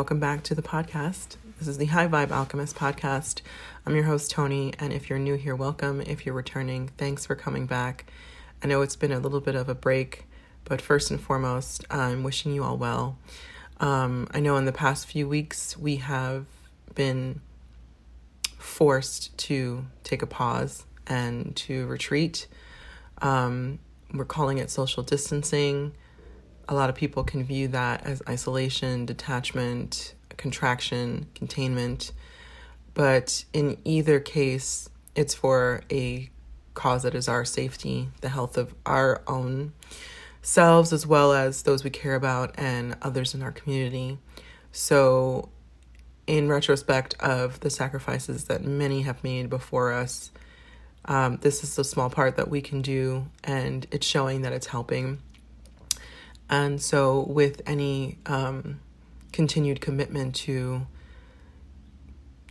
welcome back to the podcast. This is the High Vibe Alchemist podcast. I'm your host, Tony, and if you're new here, welcome. If you're returning, thanks for coming back. I know it's been a little bit of a break, but first and foremost, I'm wishing you all well. Um, I know in the past few weeks we have been forced to take a pause and to retreat. Um, we're calling it social distancing a lot of people can view that as isolation, detachment, contraction, containment. But in either case, it's for a cause that is our safety, the health of our own selves, as well as those we care about and others in our community. So, in retrospect of the sacrifices that many have made before us, um, this is a small part that we can do, and it's showing that it's helping. And so, with any um, continued commitment to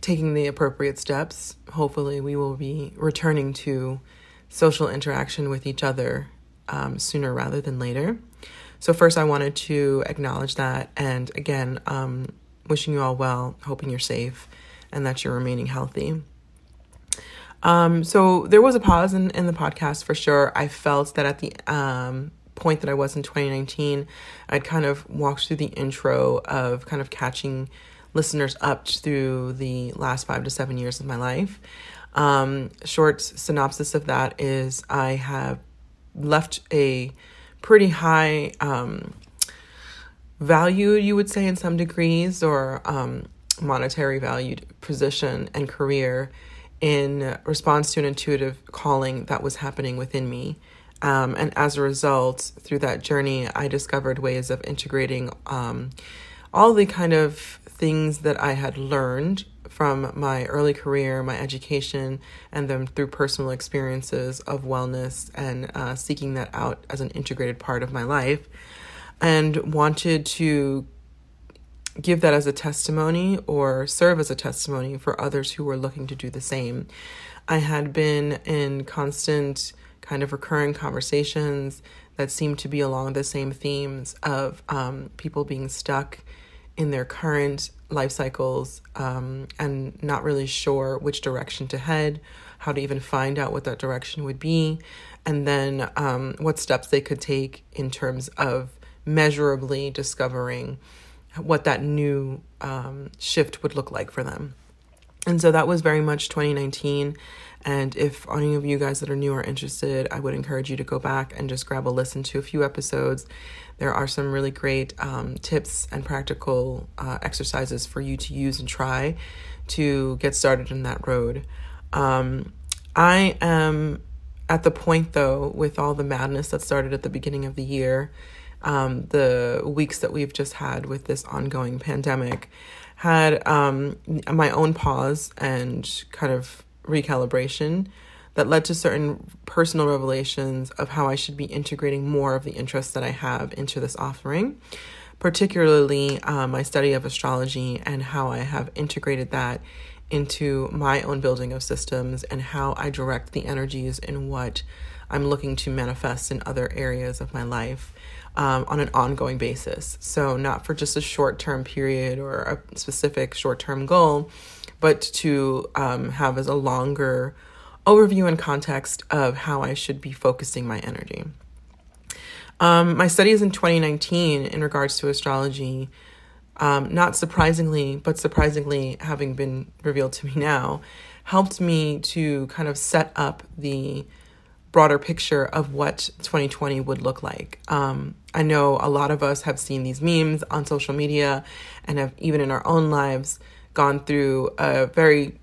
taking the appropriate steps, hopefully, we will be returning to social interaction with each other um, sooner rather than later. So, first, I wanted to acknowledge that. And again, um, wishing you all well, hoping you're safe and that you're remaining healthy. Um, so there was a pause in, in the podcast for sure. I felt that at the um, point that I was in 2019, I'd kind of walked through the intro of kind of catching listeners up through the last five to seven years of my life. Um, short synopsis of that is I have left a pretty high um, value, you would say, in some degrees, or um, monetary valued position and career in response to an intuitive calling that was happening within me. Um, and as a result, through that journey, I discovered ways of integrating um, all the kind of things that I had learned from my early career, my education, and then through personal experiences of wellness and uh, seeking that out as an integrated part of my life, and wanted to give that as a testimony or serve as a testimony for others who were looking to do the same. I had been in constant kind of recurring conversations that seem to be along the same themes of um, people being stuck in their current life cycles um, and not really sure which direction to head, how to even find out what that direction would be, and then um, what steps they could take in terms of measurably discovering what that new um, shift would look like for them. And so that was very much 2019. And if any of you guys that are new are interested, I would encourage you to go back and just grab a listen to a few episodes. There are some really great um, tips and practical uh, exercises for you to use and try to get started in that road. Um, I am at the point, though, with all the madness that started at the beginning of the year, um, the weeks that we've just had with this ongoing pandemic, had um, my own pause and kind of recalibration that led to certain personal revelations of how I should be integrating more of the interests that I have into this offering, particularly um, my study of astrology and how I have integrated that into my own building of systems and how I direct the energies in what I'm looking to manifest in other areas of my life um, on an ongoing basis. So, not for just a short term period or a specific short term goal, but to um, have as a longer overview and context of how I should be focusing my energy. Um, my studies in 2019 in regards to astrology, um, not surprisingly, but surprisingly having been revealed to me now, helped me to kind of set up the broader picture of what 2020 would look like. Um, I know a lot of us have seen these memes on social media and have even in our own lives gone through a very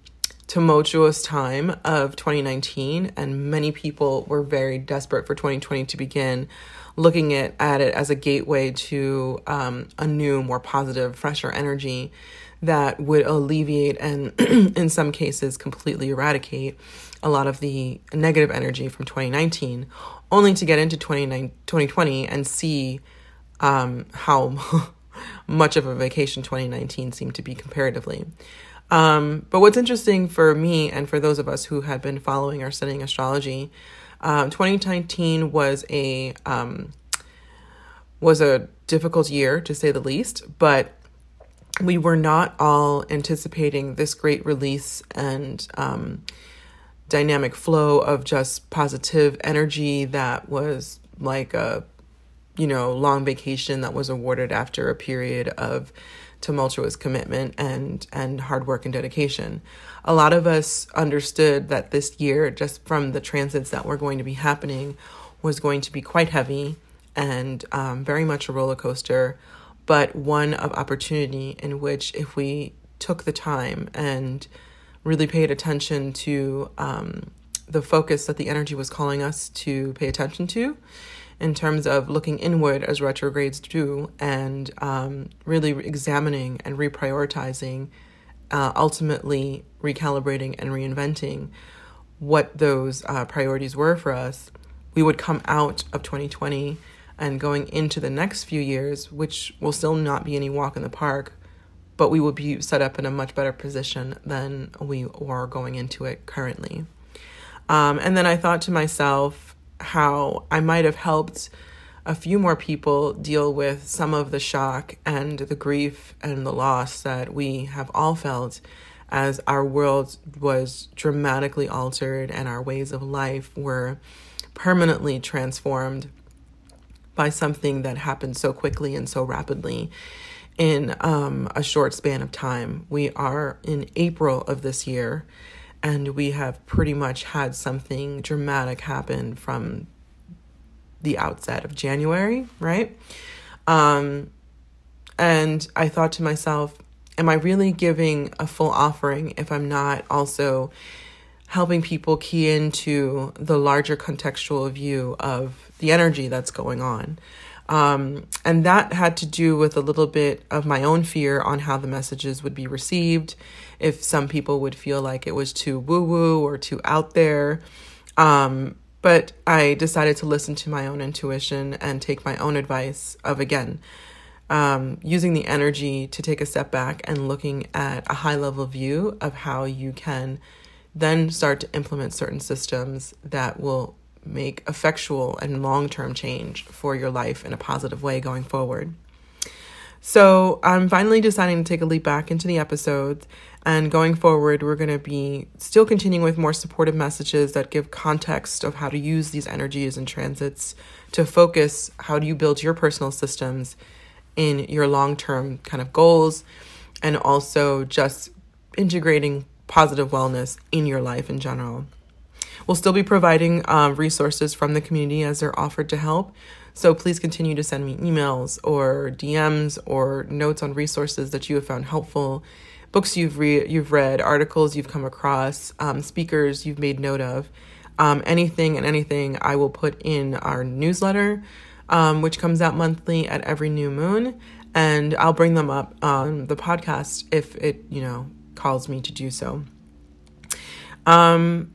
tumultuous time of 2019 and many people were very desperate for 2020 to begin looking at, at it as a gateway to um, a new more positive fresher energy that would alleviate and in some cases completely eradicate a lot of the negative energy from 2019 only to get into 2020 and see um, how much of a vacation 2019 seemed to be comparatively. Um, but what's interesting for me and for those of us who had been following or studying astrology, um, 2019 was a um, was a difficult year to say the least. But we were not all anticipating this great release and um, dynamic flow of just positive energy that was like a you know long vacation that was awarded after a period of tumultuous commitment and and hard work and dedication. A lot of us understood that this year just from the transits that were going to be happening was going to be quite heavy and um, very much a roller coaster but one of opportunity in which if we took the time and really paid attention to um, the focus that the energy was calling us to pay attention to in terms of looking inward as retrogrades do and um, really examining and reprioritizing, uh, ultimately recalibrating and reinventing what those uh, priorities were for us, we would come out of 2020 and going into the next few years, which will still not be any walk in the park, but we will be set up in a much better position than we are going into it currently. Um, and then I thought to myself how I might have helped a few more people deal with some of the shock and the grief and the loss that we have all felt as our world was dramatically altered and our ways of life were permanently transformed by something that happened so quickly and so rapidly in um, a short span of time. We are in April of this year, and we have pretty much had something dramatic happen from the outset of January, right? Um, and I thought to myself, am I really giving a full offering if I'm not also helping people key into the larger contextual view of the energy that's going on? Um, and that had to do with a little bit of my own fear on how the messages would be received, if some people would feel like it was too woo woo or too out there. Um, but I decided to listen to my own intuition and take my own advice of again, um, using the energy to take a step back and looking at a high level view of how you can then start to implement certain systems that will make effectual and long term change for your life in a positive way going forward. So, I'm finally deciding to take a leap back into the episodes. And going forward, we're going to be still continuing with more supportive messages that give context of how to use these energies and transits to focus how do you build your personal systems in your long term kind of goals and also just integrating positive wellness in your life in general. We'll still be providing uh, resources from the community as they're offered to help. So please continue to send me emails or DMs or notes on resources that you have found helpful, books you've re- you've read, articles you've come across, um, speakers you've made note of. Um, anything and anything I will put in our newsletter, um, which comes out monthly at every new moon, and I'll bring them up on the podcast if it you know calls me to do so. Um,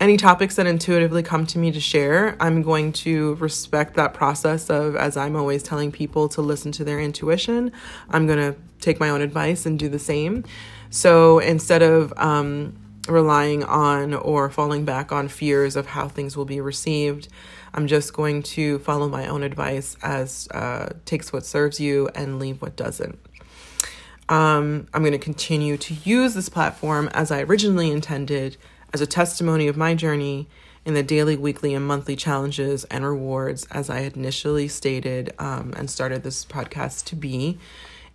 any topics that intuitively come to me to share, I'm going to respect that process of, as I'm always telling people to listen to their intuition, I'm going to take my own advice and do the same. So instead of um, relying on or falling back on fears of how things will be received, I'm just going to follow my own advice as uh, takes what serves you and leave what doesn't. Um, I'm going to continue to use this platform as I originally intended as a testimony of my journey in the daily, weekly, and monthly challenges and rewards, as I initially stated um, and started this podcast to be,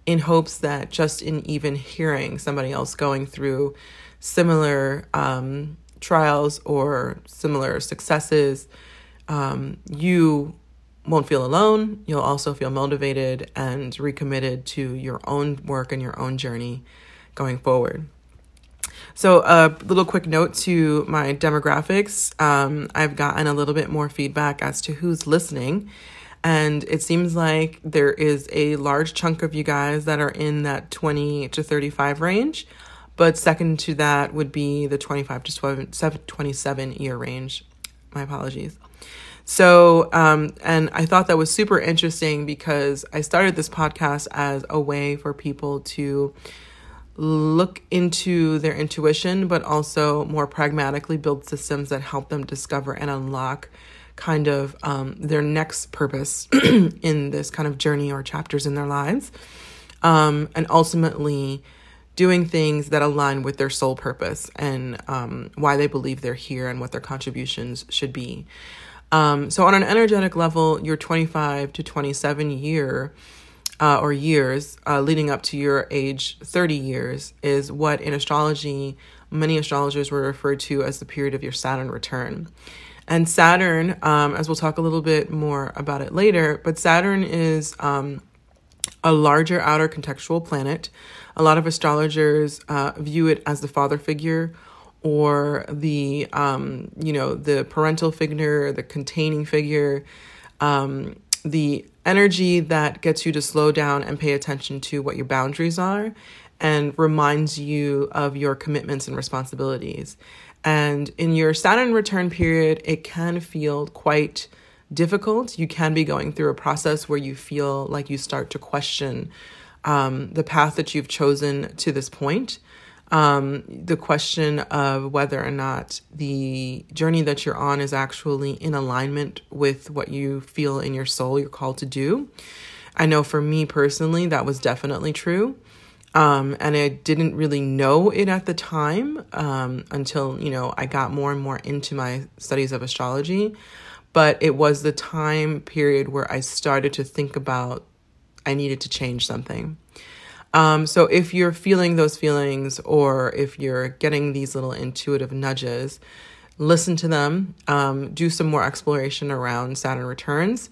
in hopes that just in even hearing somebody else going through similar um, trials or similar successes, um, you won't feel alone. You'll also feel motivated and recommitted to your own work and your own journey going forward. So, a little quick note to my demographics. Um, I've gotten a little bit more feedback as to who's listening. And it seems like there is a large chunk of you guys that are in that 20 to 35 range. But second to that would be the 25 to 27 year range. My apologies. So, um, and I thought that was super interesting because I started this podcast as a way for people to look into their intuition, but also more pragmatically build systems that help them discover and unlock kind of um, their next purpose in this kind of journey or chapters in their lives. um, and ultimately doing things that align with their soul purpose and um, why they believe they're here and what their contributions should be. Um, so, on an energetic level, your 25 to 27 year uh, or years uh, leading up to your age 30 years is what in astrology many astrologers were referred to as the period of your Saturn return. And Saturn, um, as we'll talk a little bit more about it later, but Saturn is um, a larger outer contextual planet. A lot of astrologers uh, view it as the father figure or the um, you know the parental figure, the containing figure, um, the energy that gets you to slow down and pay attention to what your boundaries are and reminds you of your commitments and responsibilities. And in your Saturn return period, it can feel quite difficult. You can be going through a process where you feel like you start to question um, the path that you've chosen to this point. Um, the question of whether or not the journey that you're on is actually in alignment with what you feel in your soul you're called to do. I know for me personally, that was definitely true. Um, and I didn't really know it at the time um, until, you know, I got more and more into my studies of astrology. But it was the time period where I started to think about I needed to change something. Um, so if you're feeling those feelings or if you're getting these little intuitive nudges, listen to them, um, do some more exploration around Saturn returns,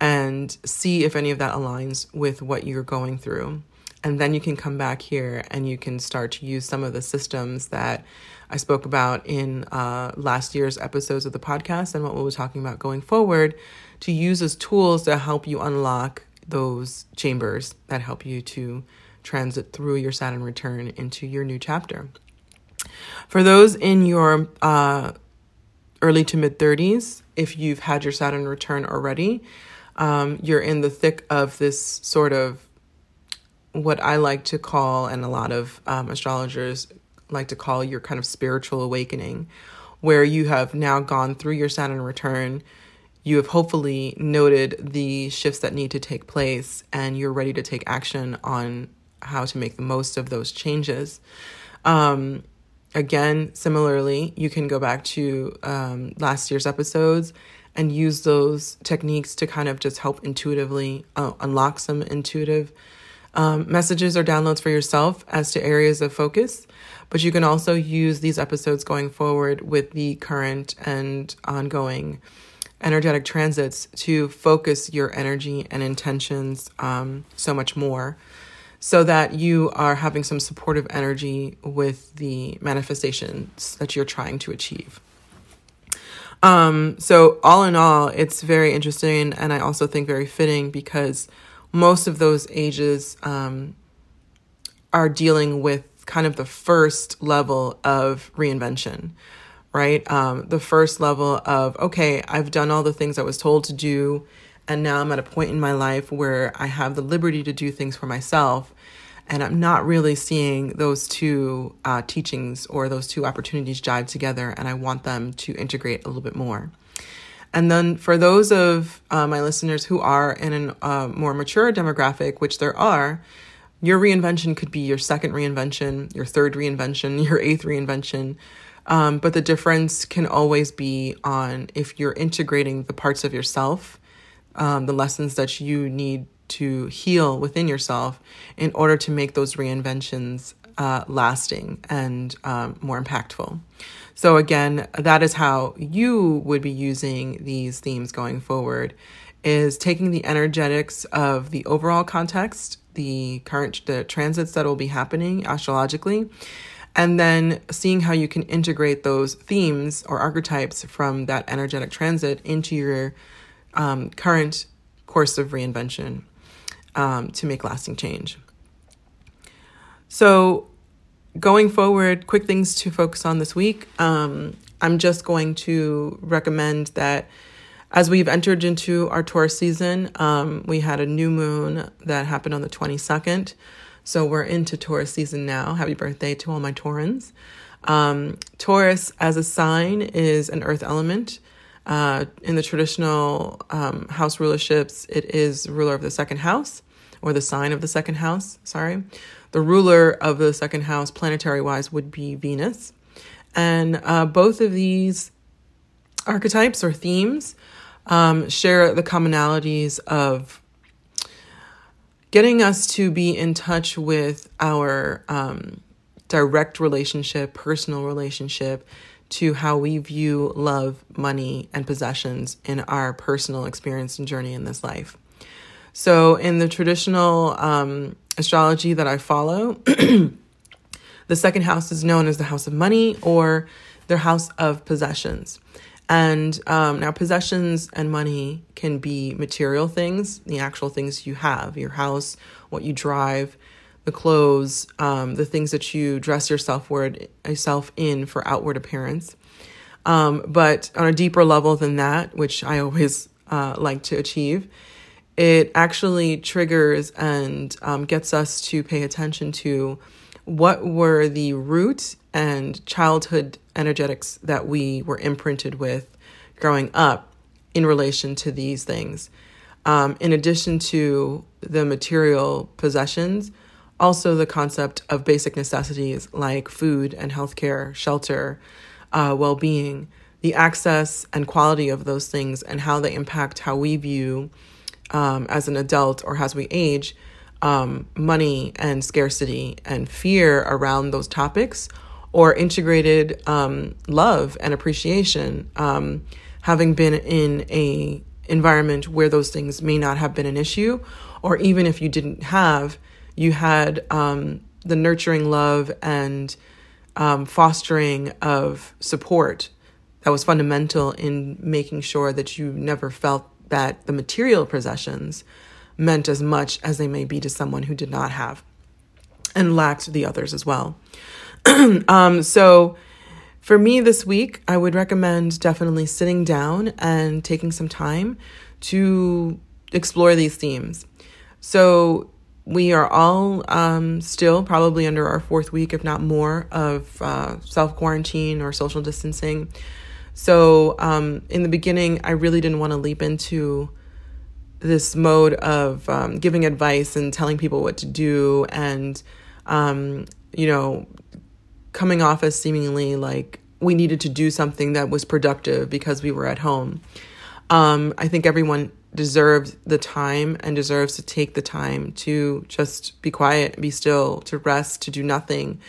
and see if any of that aligns with what you're going through. And then you can come back here and you can start to use some of the systems that I spoke about in uh, last year's episodes of the podcast and what we were talking about going forward to use as tools to help you unlock those chambers that help you to transit through your Saturn return into your new chapter. For those in your uh, early to mid 30s, if you've had your Saturn return already, um, you're in the thick of this sort of what I like to call, and a lot of um, astrologers like to call your kind of spiritual awakening, where you have now gone through your Saturn return. You have hopefully noted the shifts that need to take place, and you're ready to take action on how to make the most of those changes. Um, again, similarly, you can go back to um, last year's episodes and use those techniques to kind of just help intuitively uh, unlock some intuitive um, messages or downloads for yourself as to areas of focus. But you can also use these episodes going forward with the current and ongoing energetic transits to focus your energy and intentions um, so much more so that you are having some supportive energy with the manifestations that you're trying to achieve. Um, so, all in all, it's very interesting and I also think very fitting because most of those ages um, are dealing with kind of the first level of reinvention, right? Um, the first level of, okay, I've done all the things I was told to do, and now I'm at a point in my life where I have the liberty to do things for myself. And I'm not really seeing those two uh, teachings or those two opportunities jive together, and I want them to integrate a little bit more. And then for those of uh, my listeners who are in a uh, more mature demographic, which there are, your reinvention could be your second reinvention, your third reinvention, your eighth reinvention. Um, but the difference can always be on if you're integrating the parts of yourself, um, the lessons that you need to heal within yourself in order to make those reinventions uh, lasting and um, more impactful. So, again, that is how you would be using these themes going forward is taking the energetics of the overall context, the current the transits that will be happening astrologically, and then seeing how you can integrate those themes or archetypes from that energetic transit into your um, current course of reinvention um, to make lasting change. So, going forward, quick things to focus on this week. Um, I'm just going to recommend that as we've entered into our Taurus season, um, we had a new moon that happened on the 22nd. So we're into Taurus season now. Happy birthday to all my Taurans. Um, Taurus as a sign is an earth element. Uh, in the traditional um, house rulerships, it is ruler of the second house or the sign of the second house, sorry. The ruler of the second house, planetary wise, would be Venus. And uh, both of these archetypes or themes um, share the commonalities of getting us to be in touch with our um, direct relationship, personal relationship to how we view love, money, and possessions in our personal experience and journey in this life. So, in the traditional um, astrology that I follow, the second house is known as the house of money or the house of possessions. And um, now, possessions and money can be material things, the actual things you have, your house, what you drive, the clothes, um, the things that you dress yourself word, yourself in for outward appearance. Um, but on a deeper level than that, which I always uh, like to achieve, it actually triggers and um, gets us to pay attention to what were the root and childhood energetics that we were imprinted with growing up in relation to these things. Um, in addition to the material possessions, also the concept of basic necessities like food and healthcare, shelter, uh, well being, the access and quality of those things, and how they impact how we view um, as an adult or as we age um, money and scarcity and fear around those topics or integrated um, love and appreciation um, having been in a environment where those things may not have been an issue or even if you didn't have you had um, the nurturing love and um, fostering of support that was fundamental in making sure that you never felt that the material possessions meant as much as they may be to someone who did not have and lacked the others as well. um, so, for me this week, I would recommend definitely sitting down and taking some time to explore these themes. So, we are all um, still probably under our fourth week, if not more, of uh, self quarantine or social distancing. So, um, in the beginning, I really didn't want to leap into this mode of um, giving advice and telling people what to do and, um, you know, coming off as seemingly like we needed to do something that was productive because we were at home. Um, I think everyone deserves the time and deserves to take the time to just be quiet, be still, to rest, to do nothing,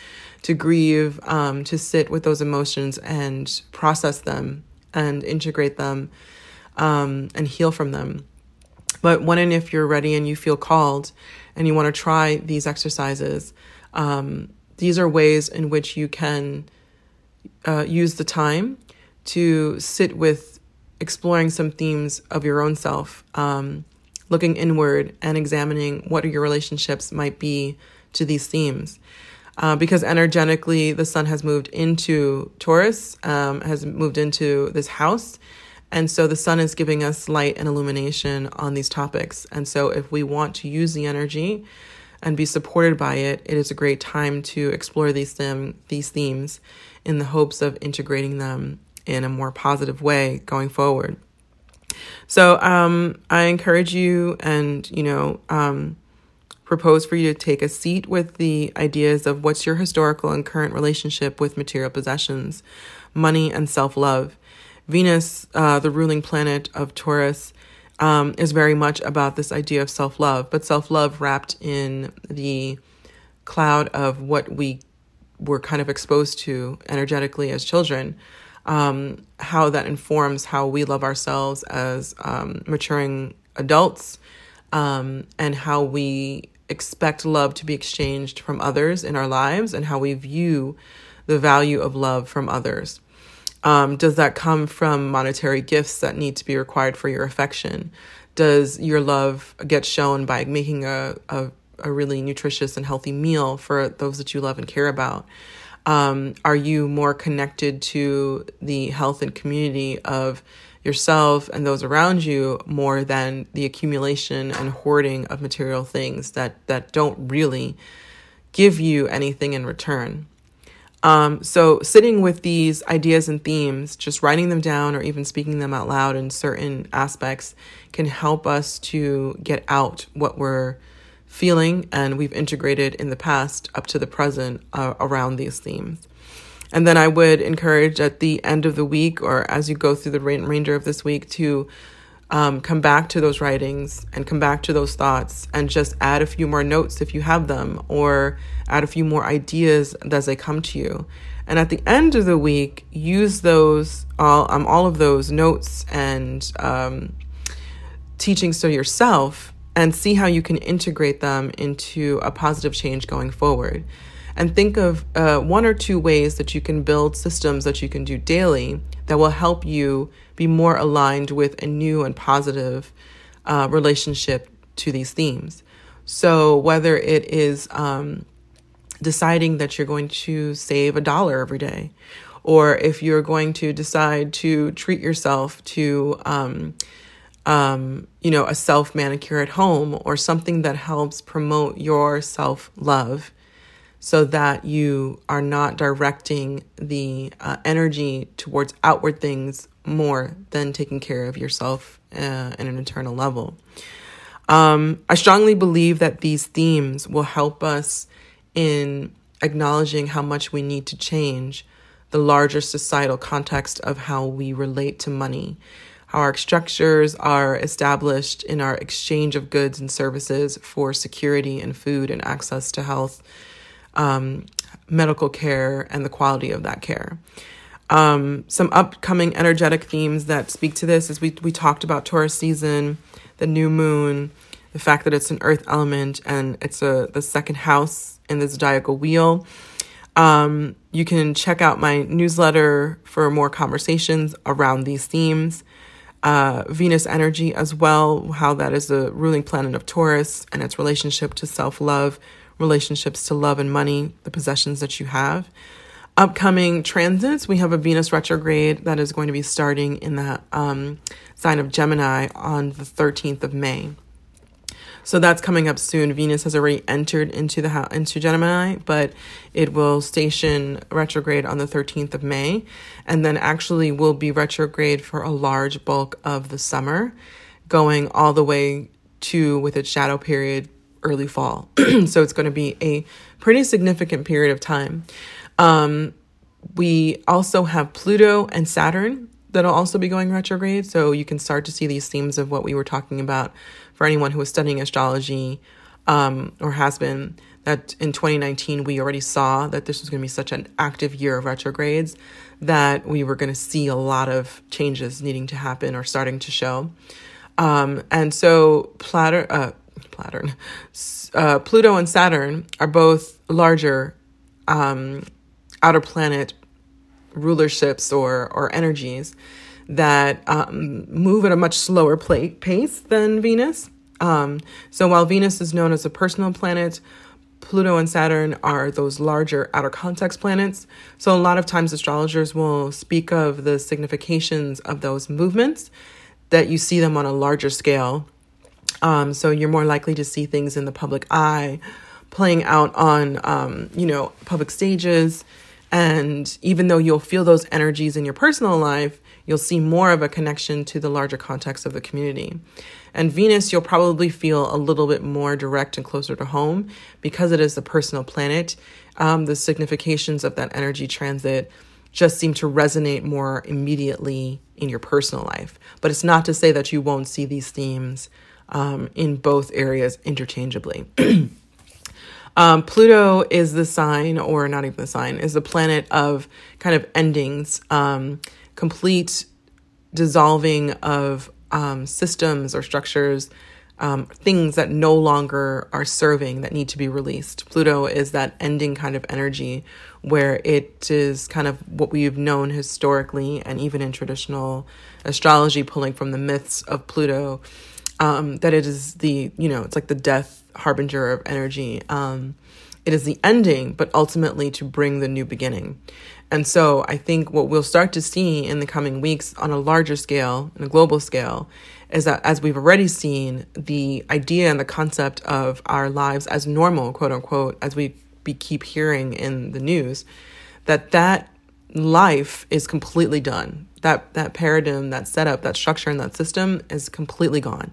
to grieve, um, to sit with those emotions and process them and integrate them um, and heal from them. But when and if you're ready and you feel called and you want to try these exercises, um, these are ways in which you can uh, use the time to sit with exploring some themes of your own self, um, looking inward and examining what your relationships might be to these themes. Uh, because energetically, the sun has moved into Taurus, um, has moved into this house. And so the sun is giving us light and illumination on these topics. And so if we want to use the energy and be supported by it, it is a great time to explore these them these themes in the hopes of integrating them in a more positive way going forward. So um, I encourage you and you know um, propose for you to take a seat with the ideas of what's your historical and current relationship with material possessions, money, and self love. Venus, uh, the ruling planet of Taurus, um, is very much about this idea of self love, but self love wrapped in the cloud of what we were kind of exposed to energetically as children. Um, how that informs how we love ourselves as um, maturing adults, um, and how we expect love to be exchanged from others in our lives, and how we view the value of love from others. Um, does that come from monetary gifts that need to be required for your affection? Does your love get shown by making a, a, a really nutritious and healthy meal for those that you love and care about? Um, are you more connected to the health and community of yourself and those around you more than the accumulation and hoarding of material things that, that don't really give you anything in return? Um, so, sitting with these ideas and themes, just writing them down or even speaking them out loud in certain aspects can help us to get out what we're feeling and we've integrated in the past up to the present uh, around these themes. And then I would encourage at the end of the week or as you go through the remainder of this week to um, come back to those writings and come back to those thoughts and just add a few more notes if you have them or add a few more ideas as they come to you. And at the end of the week, use those all um, all of those notes and um, teachings to yourself and see how you can integrate them into a positive change going forward. And think of uh, one or two ways that you can build systems that you can do daily that will help you be more aligned with a new and positive uh, relationship to these themes. So, whether it is um, deciding that you're going to save a dollar every day, or if you're going to decide to treat yourself to, um, um, you know, a self manicure at home, or something that helps promote your self love so that you are not directing the uh, energy towards outward things more than taking care of yourself uh, at an internal level. Um, I strongly believe that these themes will help us in acknowledging how much we need to change the larger societal context of how we relate to money, our structures are established in our exchange of goods and services for security and food and access to health um, medical care and the quality of that care. Um, some upcoming energetic themes that speak to this is we, we talked about Taurus season, the new moon, the fact that it's an earth element and it's a the second house in the zodiacal wheel. Um, you can check out my newsletter for more conversations around these themes. Uh, Venus energy as well, how that is the ruling planet of Taurus and its relationship to self love, relationships to love and money, the possessions that you have. Upcoming transits, we have a Venus retrograde that is going to be starting in the um, sign of Gemini on the 13th of May. So that's coming up soon. Venus has already entered into the into Gemini, but it will station retrograde on the 13th of May, and then actually will be retrograde for a large bulk of the summer, going all the way to with its shadow period early fall. so it's going to be a pretty significant period of time. Um, we also have Pluto and Saturn that'll also be going retrograde. So you can start to see these themes of what we were talking about for anyone who is studying astrology um, or has been. That in 2019, we already saw that this was going to be such an active year of retrogrades that we were going to see a lot of changes needing to happen or starting to show. Um, and so, Platter, uh, uh, Pluto and Saturn are both larger um, outer planet rulerships or or energies that um, move at a much slower pace than Venus. Um, so while Venus is known as a personal planet, Pluto and Saturn are those larger outer context planets. So a lot of times astrologers will speak of the significations of those movements that you see them on a larger scale um, so you're more likely to see things in the public eye, playing out on, um, you know, public stages. And even though you'll feel those energies in your personal life, you'll see more of a connection to the larger context of the community. And Venus, you'll probably feel a little bit more direct and closer to home because it is the personal planet. Um, the significations of that energy transit just seem to resonate more immediately in your personal life. But it's not to say that you won't see these themes um, in both areas interchangeably. um, Pluto is the sign, or not even the sign, is the planet of kind of endings, um, complete dissolving of um, systems or structures. Um, things that no longer are serving that need to be released. Pluto is that ending kind of energy where it is kind of what we've known historically and even in traditional astrology, pulling from the myths of Pluto um, that it is the you know it's like the death harbinger of energy um, it is the ending but ultimately to bring the new beginning. And so i think what we'll start to see in the coming weeks on a larger scale and a global scale is that as we've already seen the idea and the concept of our lives as normal quote unquote as we be keep hearing in the news that that life is completely done. That that paradigm that setup that structure and that system is completely gone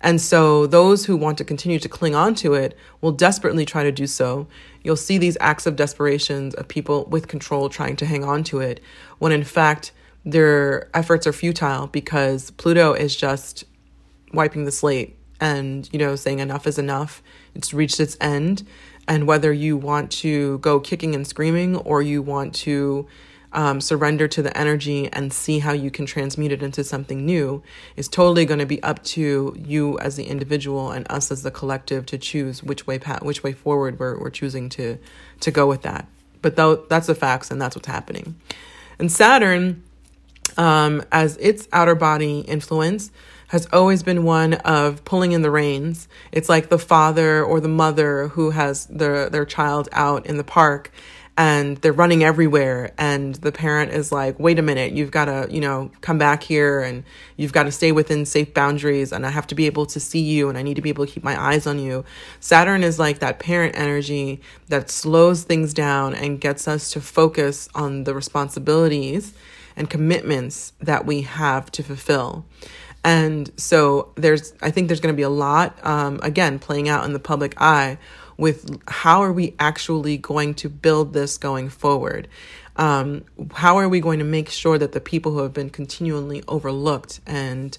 And so those who want to continue to cling on to it will desperately try to do so. You'll see these acts of desperation of people with control trying to hang on to it, when in fact, their efforts are futile because Pluto is just wiping the slate and, you know, saying enough is enough. It's reached its end. And whether you want to go kicking and screaming or you want to um, surrender to the energy and see how you can transmute it into something new is totally going to be up to you as the individual and us as the collective to choose which way which way forward we're, we're choosing to to go with that. But though that's the facts and that's what's happening. And Saturn, um, as its outer body influence, has always been one of pulling in the reins. It's like the father or the mother who has their their child out in the park and they're running everywhere. And the parent is like wait a minute you've got to you know come back here and you've got to stay within safe boundaries and i have to be able to see you and i need to be able to keep my eyes on you. Saturn is like that parent energy that slows things down and gets us to focus on the responsibilities and commitments that we have to fulfill. And so there's i think there's going to be a lot um, again playing out in the public eye with how are we actually going to build this going forward? Um, how are we going to make sure that the people who have been continually overlooked and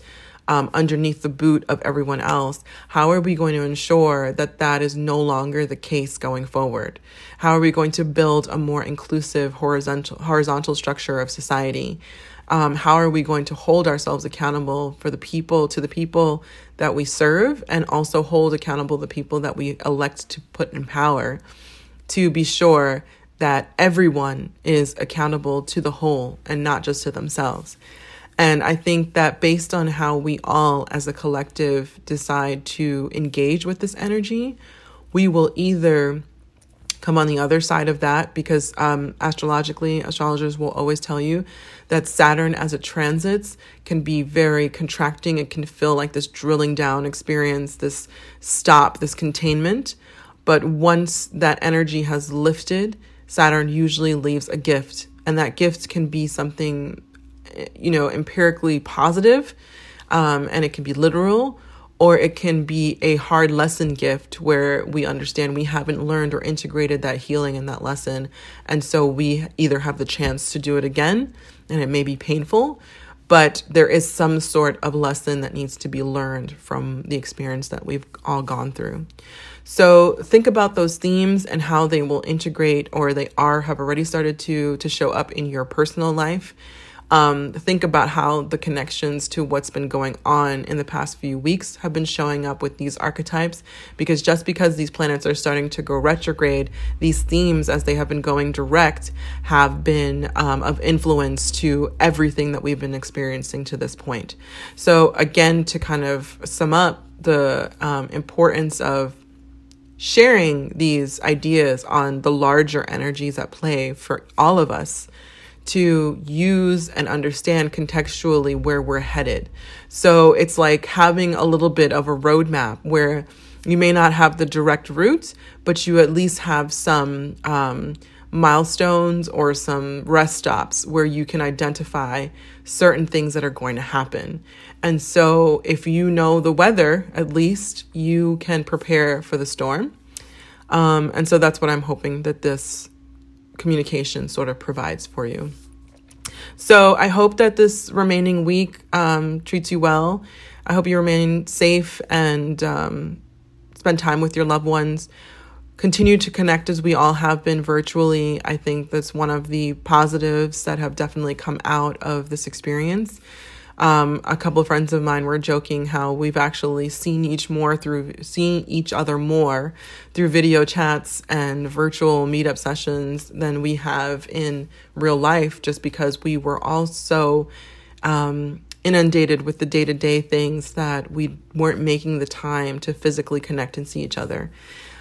um, underneath the boot of everyone else, how are we going to ensure that that is no longer the case going forward? How are we going to build a more inclusive horizontal horizontal structure of society? Um, how are we going to hold ourselves accountable for the people to the people that we serve and also hold accountable the people that we elect to put in power to be sure that everyone is accountable to the whole and not just to themselves. And I think that based on how we all as a collective decide to engage with this energy, we will either come on the other side of that because um, astrologically, astrologers will always tell you that Saturn as it transits can be very contracting. It can feel like this drilling down experience, this stop, this containment. But once that energy has lifted, Saturn usually leaves a gift. And that gift can be something, you know, empirically positive, um, and it can be literal or it can be a hard lesson gift where we understand we haven't learned or integrated that healing in that lesson. And so we either have the chance to do it again, and it may be painful, but there is some sort of lesson that needs to be learned from the experience that we've all gone through. So think about those themes and how they will integrate or they are have already started to to show up in your personal life um, think about how the connections to what's been going on in the past few weeks have been showing up with these archetypes. Because just because these planets are starting to go retrograde, these themes, as they have been going direct, have been um, of influence to everything that we've been experiencing to this point. So, again, to kind of sum up the um, importance of sharing these ideas on the larger energies at play for all of us to use and understand contextually where we're headed. So it's like having a little bit of a roadmap where you may not have the direct route, but you at least have some um, milestones or some rest stops where you can identify certain things that are going to happen. And so, if you know the weather, at least you can prepare for the storm. Um, and so, that's what I'm hoping that this communication sort of provides for you. So I hope that this remaining week um, treats you well. I hope you remain safe and um, spend time with your loved ones. Continue to connect as we all have been virtually. I think that's one of the positives that have definitely come out of this experience. Um, a couple of friends of mine were joking how we've actually seen each more through seeing each other more through video chats and virtual meetup sessions than we have in real life, just because we were all so um, inundated with the day to day things that we weren't making the time to physically connect and see each other.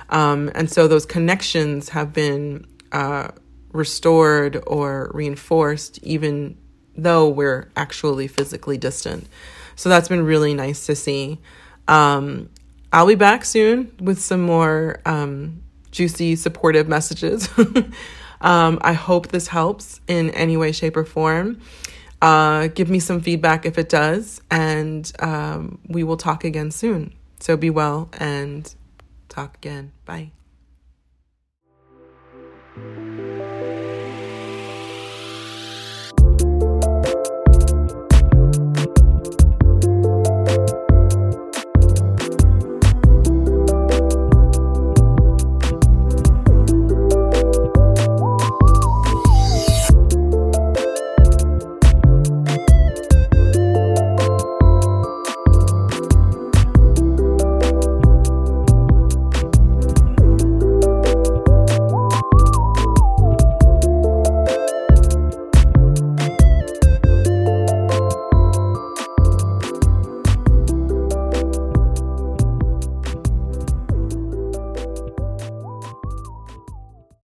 Um, and so those connections have been uh, restored or reinforced even though we're actually physically distant. So that's been really nice to see. Um, I'll be back soon with some more um, juicy, supportive messages. um, I hope this helps in any way, shape, or form. Uh, give me some feedback if it does, and um, we will talk again soon. So be well and talk again. Bye.